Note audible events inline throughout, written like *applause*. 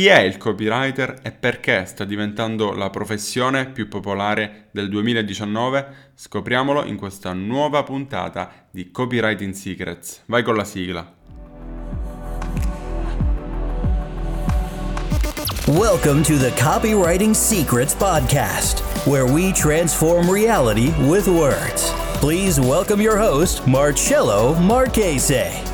Chi è il copywriter e perché sta diventando la professione più popolare del 2019? Scopriamolo in questa nuova puntata di Copywriting Secrets. Vai con la sigla. Welcome to the Copywriting Secrets Podcast, where we transform reality with words. Please welcome your host, Marcello Marchese.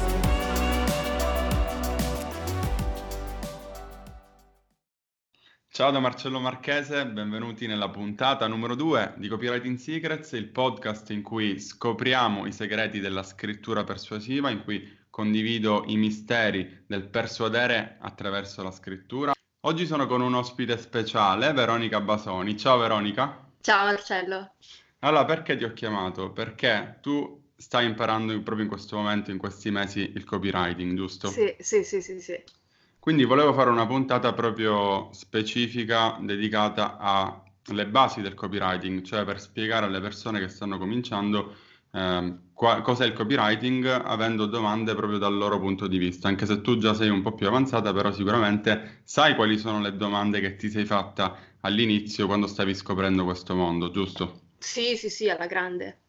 Ciao da Marcello Marchese, benvenuti nella puntata numero 2 di Copywriting Secrets, il podcast in cui scopriamo i segreti della scrittura persuasiva, in cui condivido i misteri del persuadere attraverso la scrittura. Oggi sono con un ospite speciale, Veronica Basoni. Ciao Veronica. Ciao Marcello. Allora, perché ti ho chiamato? Perché tu stai imparando proprio in questo momento, in questi mesi, il copywriting, giusto? Sì, sì, sì, sì, sì. Quindi volevo fare una puntata proprio specifica dedicata alle basi del copywriting, cioè per spiegare alle persone che stanno cominciando eh, qua, cos'è il copywriting, avendo domande proprio dal loro punto di vista. Anche se tu già sei un po' più avanzata, però sicuramente sai quali sono le domande che ti sei fatta all'inizio quando stavi scoprendo questo mondo, giusto? Sì, sì, sì, alla grande.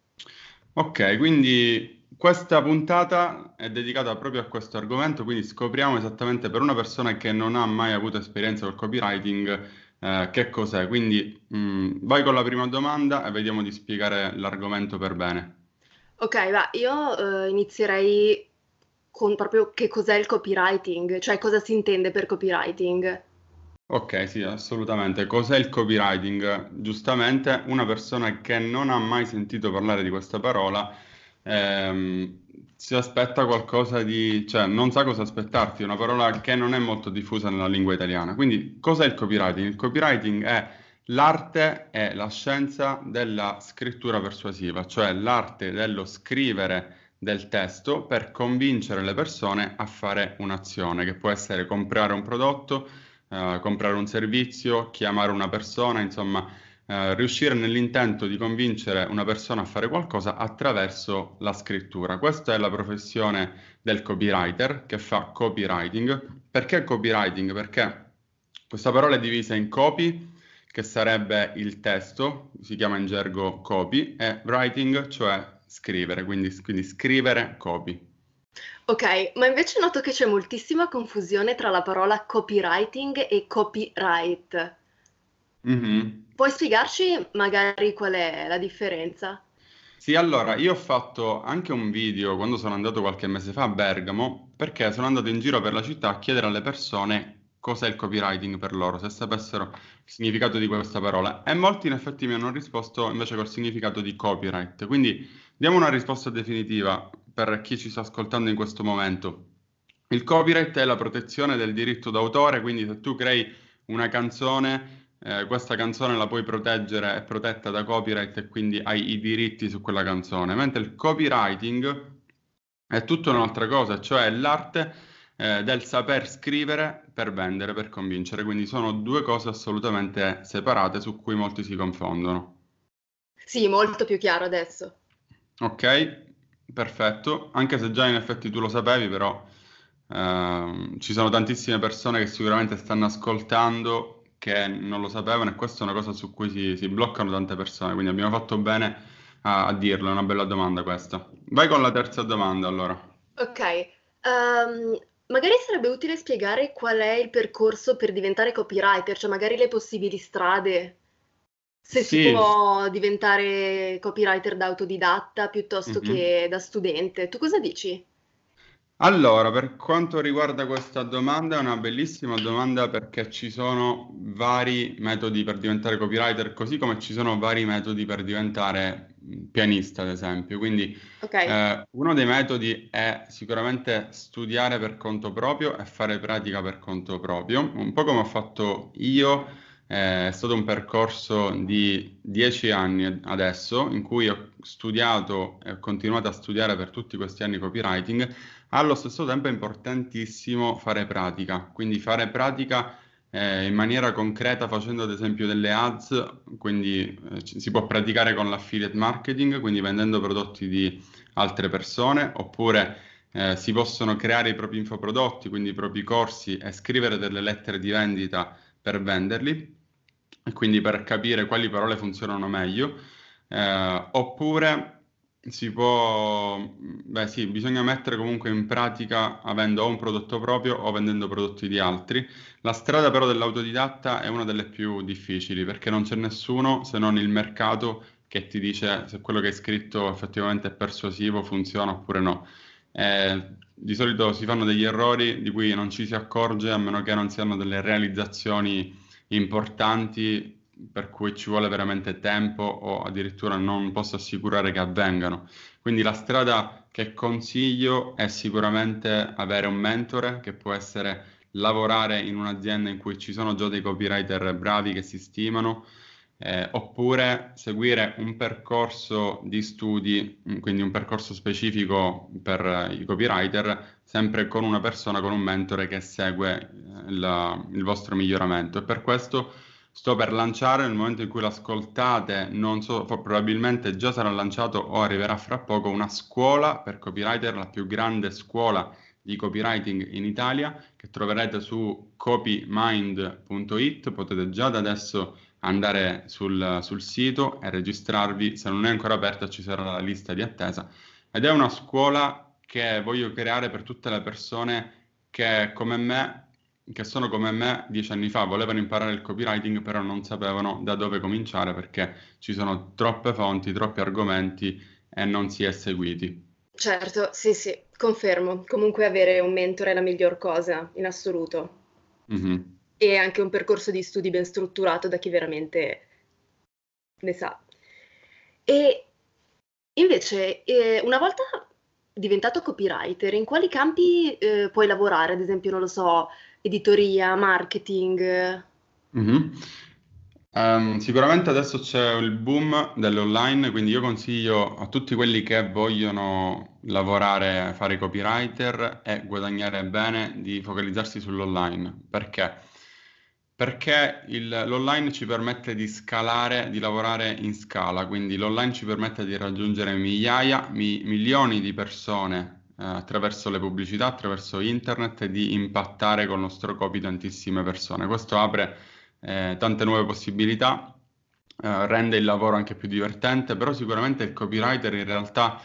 Ok, quindi questa puntata è dedicata proprio a questo argomento, quindi scopriamo esattamente per una persona che non ha mai avuto esperienza col copywriting eh, che cos'è. Quindi mh, mm, vai con la prima domanda e vediamo di spiegare l'argomento per bene. Ok, va, io eh, inizierei con proprio che cos'è il copywriting, cioè cosa si intende per copywriting. Ok, sì, assolutamente. Cos'è il copywriting? Giustamente, una persona che non ha mai sentito parlare di questa parola ehm, si aspetta qualcosa di, cioè non sa cosa aspettarti, una parola che non è molto diffusa nella lingua italiana. Quindi cos'è il copywriting? Il copywriting è l'arte e la scienza della scrittura persuasiva, cioè l'arte dello scrivere del testo per convincere le persone a fare un'azione, che può essere comprare un prodotto, eh, comprare un servizio, chiamare una persona, insomma eh, riuscire nell'intento di convincere una persona a fare qualcosa attraverso la scrittura. Questa è la professione del copywriter che fa copywriting. Perché copywriting? Perché questa parola è divisa in copy, che sarebbe il testo, si chiama in gergo copy, e writing, cioè scrivere, quindi, quindi scrivere copy. Ok, ma invece noto che c'è moltissima confusione tra la parola copywriting e copyright. Mm-hmm. Puoi spiegarci magari qual è la differenza? Sì, allora, io ho fatto anche un video quando sono andato qualche mese fa a Bergamo, perché sono andato in giro per la città a chiedere alle persone cos'è il copywriting per loro, se sapessero il significato di questa parola. E molti in effetti mi hanno risposto invece col significato di copyright. Quindi diamo una risposta definitiva per chi ci sta ascoltando in questo momento. Il copyright è la protezione del diritto d'autore, quindi se tu crei una canzone eh, questa canzone la puoi proteggere, è protetta da copyright e quindi hai i diritti su quella canzone, mentre il copywriting è tutta un'altra cosa, cioè l'arte eh, del saper scrivere per vendere, per convincere, quindi sono due cose assolutamente separate su cui molti si confondono. Sì, molto più chiaro adesso. Ok, perfetto, anche se già in effetti tu lo sapevi, però eh, ci sono tantissime persone che sicuramente stanno ascoltando che non lo sapevano e questa è una cosa su cui si, si bloccano tante persone, quindi abbiamo fatto bene a, a, dirlo, è una bella domanda questa. Vai con la terza domanda allora. Ok, um, magari sarebbe utile spiegare qual è il percorso per diventare copywriter, cioè magari le possibili strade. Se sì. si può diventare copywriter da autodidatta piuttosto mm-hmm. che da studente. Tu cosa dici? Allora, per quanto riguarda questa domanda, è una bellissima domanda perché ci sono vari metodi per diventare copywriter, così come ci sono vari metodi per diventare pianista, ad esempio. Quindi okay. eh, uno dei metodi è sicuramente studiare per conto proprio e fare pratica per conto proprio, un po' come ho fatto io. Eh, è stato un percorso di dieci anni adesso, in cui ho studiato e ho continuato a studiare per tutti questi anni copywriting allo stesso tempo è importantissimo fare pratica, quindi fare pratica eh, in maniera concreta facendo ad esempio delle ads, quindi eh, si può praticare con l'affiliate marketing, quindi vendendo prodotti di altre persone, oppure eh, si possono creare i propri infoprodotti, quindi i propri corsi e scrivere delle lettere di vendita per venderli, e quindi per capire quali parole funzionano meglio, eh, oppure si può, beh sì, bisogna mettere comunque in pratica avendo o un prodotto proprio o vendendo prodotti di altri. La strada però dell'autodidatta è una delle più difficili perché non c'è nessuno se non il mercato che ti dice se quello che hai scritto effettivamente è persuasivo, funziona oppure no. Eh, di solito si fanno degli errori di cui non ci si accorge a meno che non siano delle realizzazioni importanti per cui ci vuole veramente tempo o addirittura non posso assicurare che avvengano. Quindi la strada che consiglio è sicuramente avere un mentore che può essere lavorare in un'azienda in cui ci sono già dei copywriter bravi che si stimano, eh, oppure seguire un percorso di studi, quindi un percorso specifico per i copywriter, sempre con una persona, con un mentore che segue eh, il, il vostro miglioramento. E per questo sto per lanciare nel momento in cui l'ascoltate, non so, probabilmente già sarà lanciato o arriverà fra poco una scuola per copywriter, la più grande scuola di copywriting in Italia che troverete su copymind.it, potete già da adesso andare sul, sul sito e registrarvi, se non è ancora aperta ci sarà la lista di attesa. Ed è una scuola che voglio creare per tutte le persone che come me che sono come me dieci anni fa, volevano imparare il copywriting, però non sapevano da dove cominciare perché ci sono troppe fonti, troppi argomenti e non si è seguiti. Certo, sì, sì, confermo. Comunque avere un mentore è la miglior cosa, in assoluto. Mm-hmm. E anche un percorso di studi ben strutturato da chi veramente ne sa. E invece, eh, una volta diventato copywriter, in quali campi eh, puoi lavorare? Ad esempio, non lo so, editoria, marketing? Mm-hmm. Um, sicuramente adesso c'è il boom dell'online, quindi io consiglio a tutti quelli che vogliono lavorare, fare copywriter e guadagnare bene di focalizzarsi sull'online. Perché? Perché il, l'online ci permette di scalare, di lavorare in scala, quindi l'online ci permette di raggiungere migliaia, mi, milioni di persone attraverso le pubblicità, attraverso internet, di impattare con il nostro copy tantissime persone. Questo apre eh, tante nuove possibilità, eh, rende il lavoro anche più divertente, però sicuramente il copywriter in realtà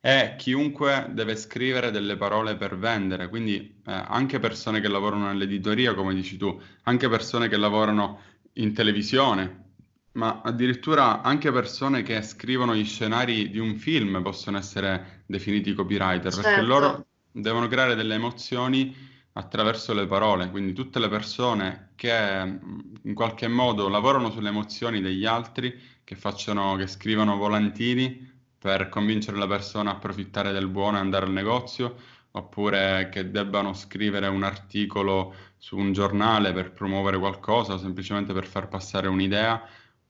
è chiunque deve scrivere delle parole per vendere, quindi eh, anche persone che lavorano nell'editoria, come dici tu, anche persone che lavorano in televisione, ma addirittura anche persone che scrivono gli scenari di un film possono essere definiti copywriter, certo. perché loro devono creare delle emozioni attraverso le parole, quindi tutte le persone che mm, in qualche modo lavorano sulle emozioni degli altri, che, facciano, che scrivono volantini per convincere la persona a approfittare del buono e andare al negozio, oppure che debbano scrivere un articolo su un giornale per promuovere qualcosa o semplicemente per far passare un'idea,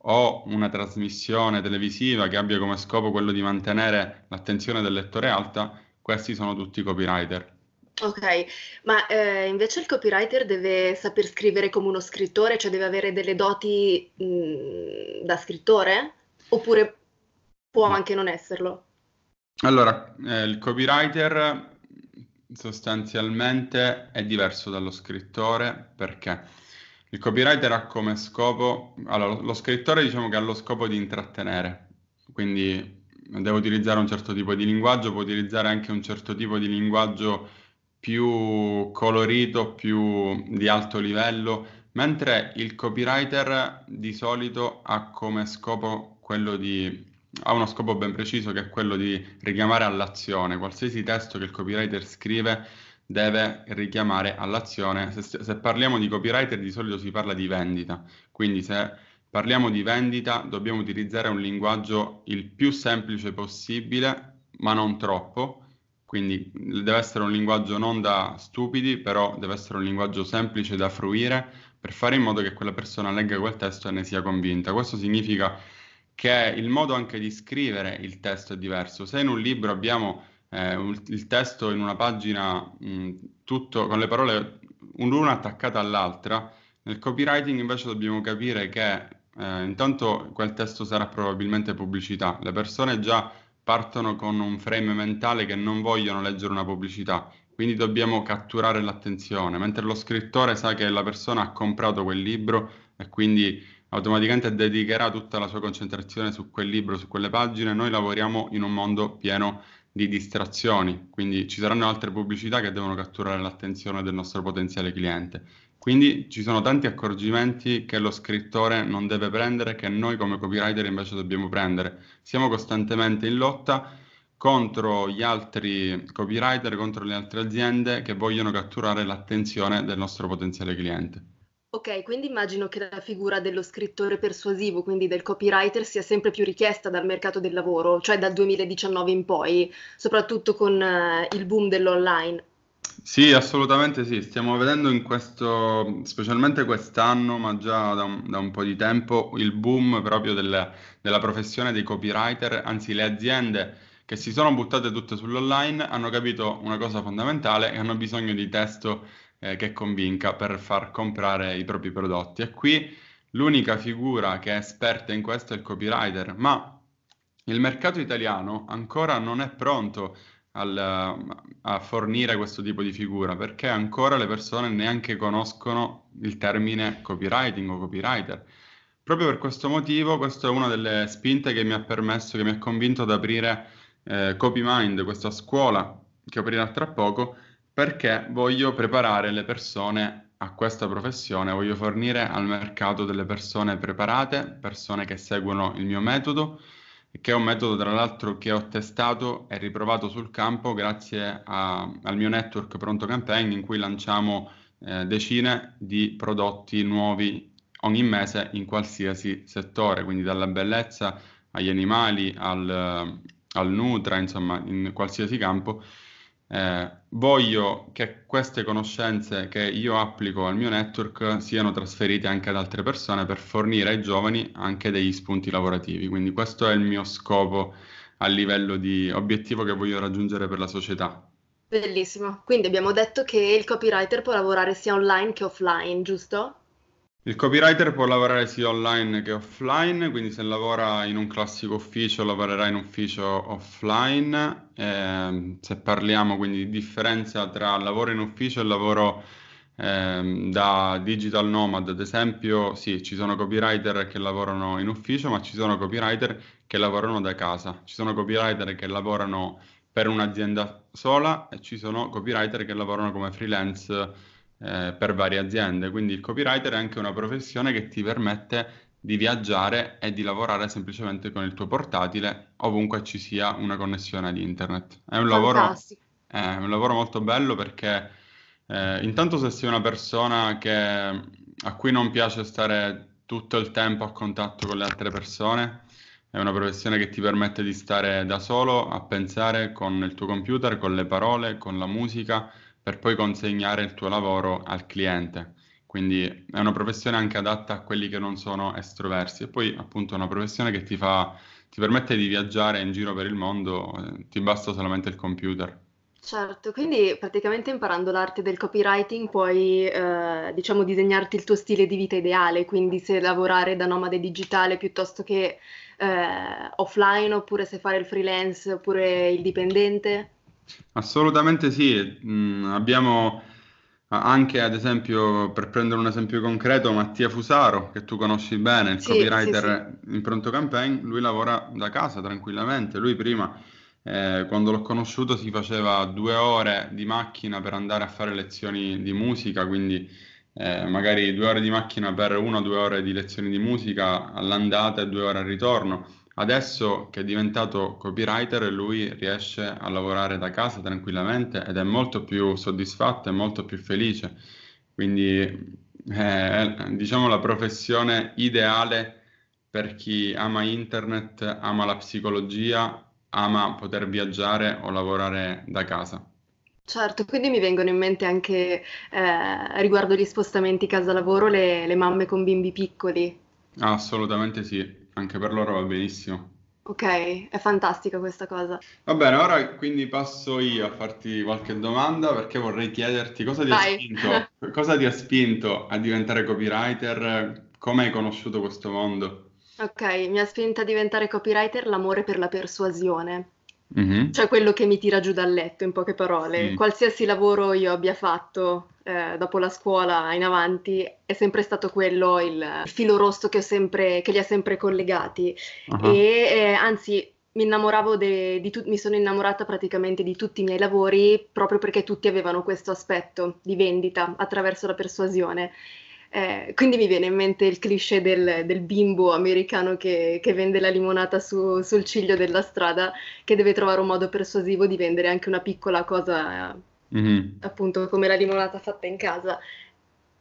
o una trasmissione televisiva che abbia come scopo quello di mantenere l'attenzione del lettore alta, questi sono tutti copywriter. Ok, ma eh, invece il copywriter deve saper scrivere come uno scrittore, cioè deve avere delle doti mh, mm, da scrittore? Oppure può anche non esserlo? Allora, eh, il copywriter sostanzialmente è diverso dallo scrittore perché il copywriter ha come scopo, allora lo scrittore diciamo che ha lo scopo di intrattenere, quindi deve utilizzare un certo tipo di linguaggio, può utilizzare anche un certo tipo di linguaggio più colorito, più di alto livello, mentre il copywriter di solito ha come scopo quello di ha uno scopo ben preciso che è quello di richiamare all'azione. Qualsiasi testo che il copywriter scrive deve richiamare all'azione. Se, se, parliamo di copywriter di solito si parla di vendita, quindi se parliamo di vendita dobbiamo utilizzare un linguaggio il più semplice possibile, ma non troppo. Quindi deve essere un linguaggio non da stupidi, però deve essere un linguaggio semplice da fruire per fare in modo che quella persona legga quel testo e ne sia convinta. Questo significa che il modo anche di scrivere il testo è diverso. Se in un libro abbiamo eh, il testo in una pagina mh, tutto con le parole l'una attaccata all'altra. Nel copywriting invece dobbiamo capire che eh, intanto quel testo sarà probabilmente pubblicità, le persone già partono con un frame mentale che non vogliono leggere una pubblicità, quindi dobbiamo catturare l'attenzione, mentre lo scrittore sa che la persona ha comprato quel libro e quindi automaticamente dedicherà tutta la sua concentrazione su quel libro, su quelle pagine, noi lavoriamo in un mondo pieno di distrazioni, quindi ci saranno altre pubblicità che devono catturare l'attenzione del nostro potenziale cliente. Quindi ci sono tanti accorgimenti che lo scrittore non deve prendere, che noi come copywriter invece dobbiamo prendere. Siamo costantemente in lotta contro gli altri copywriter, contro le altre aziende che vogliono catturare l'attenzione del nostro potenziale cliente. Ok, quindi immagino che la figura dello scrittore persuasivo, quindi del copywriter, sia sempre più richiesta dal mercato del lavoro, cioè dal 2019 in poi, soprattutto con uh, il boom dell'online. Sì, assolutamente sì. Stiamo vedendo in questo, specialmente quest'anno, ma già da un, da un po' di tempo, il boom proprio del, della professione dei copywriter, anzi le aziende che si sono buttate tutte sull'online hanno capito una cosa fondamentale e hanno bisogno di testo eh, che convinca per far comprare i propri prodotti. E qui l'unica figura che è esperta in questo è il copywriter, ma il mercato italiano ancora non è pronto al, a fornire questo tipo di figura, perché ancora le persone neanche conoscono il termine copywriting o copywriter. Proprio per questo motivo, questa è una delle spinte che mi ha permesso, che mi ha convinto ad aprire eh, CopyMind, questa scuola che aprirà tra poco, perché voglio preparare le persone a questa professione, voglio fornire al mercato delle persone preparate, persone che seguono il mio metodo che è un metodo tra l'altro che ho testato e riprovato sul campo grazie a, al mio network Pronto Campaign in cui lanciamo eh, decine di prodotti nuovi ogni mese in qualsiasi settore, quindi dalla bellezza agli animali al, al nutra, insomma in qualsiasi campo eh, voglio che queste conoscenze che io applico al mio network siano trasferite anche ad altre persone per fornire ai giovani anche degli spunti lavorativi. Quindi questo è il mio scopo a livello di obiettivo che voglio raggiungere per la società. Bellissimo. Quindi abbiamo detto che il copywriter può lavorare sia online che offline, giusto? Il copywriter può lavorare sia online che offline, quindi se lavora in un classico ufficio lavorerà in ufficio offline. Eh, se parliamo quindi di differenza tra lavoro in ufficio e lavoro eh, da digital nomad, ad esempio, sì, ci sono copywriter che lavorano in ufficio, ma ci sono copywriter che lavorano da casa. Ci sono copywriter che lavorano per un'azienda sola e ci sono copywriter che lavorano come freelance eh, per varie aziende. Quindi il copywriter è anche una professione che ti permette di viaggiare e di lavorare semplicemente con il tuo portatile ovunque ci sia una connessione ad internet. È un, lavoro, è un lavoro, molto bello perché eh, intanto se sei una persona che, a cui non piace stare tutto il tempo a contatto con le altre persone, è una professione che ti permette di stare da solo a pensare con il tuo computer, con le parole, con la musica per poi consegnare il tuo lavoro al cliente. Quindi è una professione anche adatta a quelli che non sono estroversi e poi appunto è una professione che ti, fa, ti permette di viaggiare in giro per il mondo, eh, ti basta solamente il computer. Certo, quindi praticamente imparando l'arte del copywriting puoi, eh, diciamo, disegnarti il tuo stile di vita ideale, quindi se lavorare da nomade digitale piuttosto che eh, offline, oppure se fare il freelance, oppure il dipendente. Assolutamente sì, mm, abbiamo anche ad esempio, per prendere un esempio concreto, Mattia Fusaro, che tu conosci bene, il Sì, sì, copywriter in Pronto Campaign, lui lavora da casa tranquillamente. Lui prima, eh, quando l'ho conosciuto, si faceva due ore di macchina per andare a fare lezioni di musica, quindi eh, magari due ore di macchina per una o due ore di lezioni di musica all'andata e due ore al ritorno. Adesso che è diventato copywriter, lui riesce a lavorare da casa tranquillamente ed è molto più soddisfatto e molto più felice. Quindi è diciamo la professione ideale per chi ama internet, ama la psicologia, ama poter viaggiare o lavorare da casa. Certo, quindi mi vengono in mente anche eh, riguardo gli spostamenti casa-lavoro le, le mamme con bimbi piccoli. Assolutamente sì anche per loro va benissimo. Ok, è fantastica questa cosa. Va bene, ora quindi passo io a farti qualche domanda perché vorrei chiederti cosa ti, ha spinto, *laughs* cosa ti ha spinto a diventare copywriter, come hai conosciuto questo mondo? Ok, mi ha spinto a diventare copywriter l'amore per la persuasione. Mm-hmm. Cioè quello che mi tira giù dal letto, in poche parole. Mm. Qualsiasi lavoro io abbia fatto eh, dopo la scuola in avanti, è sempre stato quello il, il filo rosso che, sempre, che, li ha sempre collegati. Uh-huh. E eh, anzi, mi innamoravo de, di tu- mi sono innamorata praticamente di tutti i miei lavori proprio perché tutti avevano questo aspetto di vendita attraverso la persuasione. Eh, quindi mi viene in mente il cliché del, del bimbo americano che, che vende la limonata su, sul ciglio della strada, che deve trovare un modo persuasivo di vendere anche una piccola cosa, mm-hmm. appunto come la limonata fatta in casa.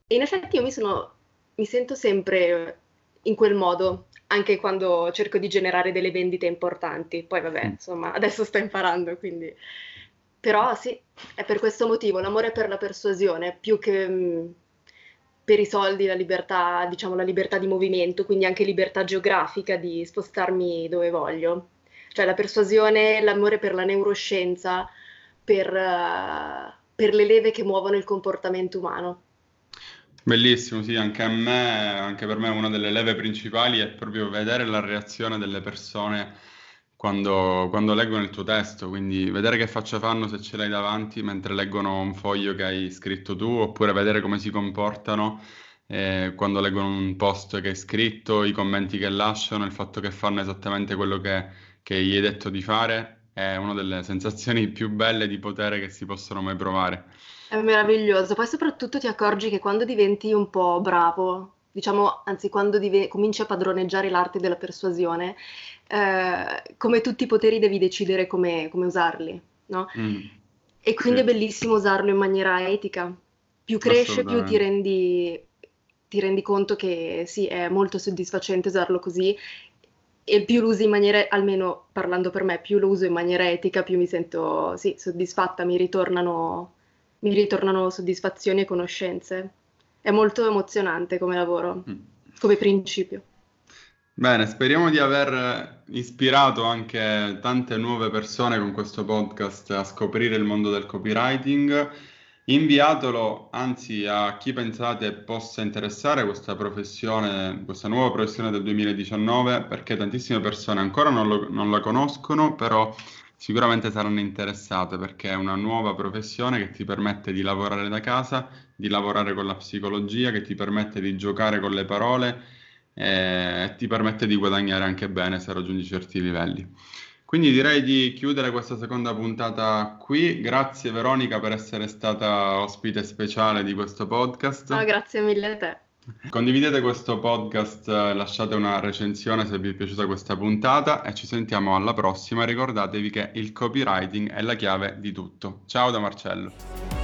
E in effetti io mi, sono, mi sento sempre in quel modo, anche quando cerco di generare delle vendite importanti. Poi vabbè, mm. insomma, adesso sto imparando, quindi... Però sì, è per questo motivo, l'amore per la persuasione, più che mm, per i soldi la libertà, diciamo, la libertà di movimento, quindi anche libertà geografica di spostarmi dove voglio. Cioè la persuasione, l'amore per la neuroscienza, per, uh, per le leve che muovono il comportamento umano. Bellissimo, sì, anche a me, anche per me una delle leve principali è proprio vedere la reazione delle persone quando, quando, leggono il tuo testo, quindi vedere che faccia fanno se ce l'hai davanti mentre leggono un foglio che hai scritto tu, oppure vedere come si comportano eh, quando leggono un post che hai scritto, i commenti che lasciano, il fatto che fanno esattamente quello che, che gli hai detto di fare, è una delle sensazioni più belle di potere che si possono mai provare. È meraviglioso, poi soprattutto ti accorgi che quando diventi un po' bravo, diciamo, anzi quando dive- cominci a padroneggiare l'arte della persuasione, eh, come tutti i poteri devi decidere come, come usarli, no? Mm. E quindi sì. è bellissimo usarlo in maniera etica. Più cresce, più ti rendi, ti rendi conto che sì, è molto soddisfacente usarlo così e più lo usi in maniera, almeno parlando per me, più lo uso in maniera etica, più mi sento sì, soddisfatta, mi ritornano, mi ritornano soddisfazioni e conoscenze è molto emozionante come lavoro, mm. come principio. Bene, speriamo di aver ispirato anche tante nuove persone con questo podcast a scoprire il mondo del copywriting. Inviatelo anzi a chi pensate possa interessare questa professione, questa nuova professione del 2019, perché tantissime persone ancora non, lo, non la conoscono, però sicuramente saranno interessate perché è una nuova professione che ti permette di lavorare da casa, di lavorare con la psicologia, che ti permette di giocare con le parole eh, e ti permette di guadagnare anche bene se raggiungi certi livelli. Quindi direi di chiudere questa seconda puntata qui. Grazie Veronica per essere stata ospite speciale di questo podcast. Oh, grazie mille a te. Condividete questo podcast, lasciate una recensione se vi è piaciuta questa puntata e ci sentiamo alla prossima. Ricordatevi che il copywriting è la chiave di tutto. Ciao da Marcello.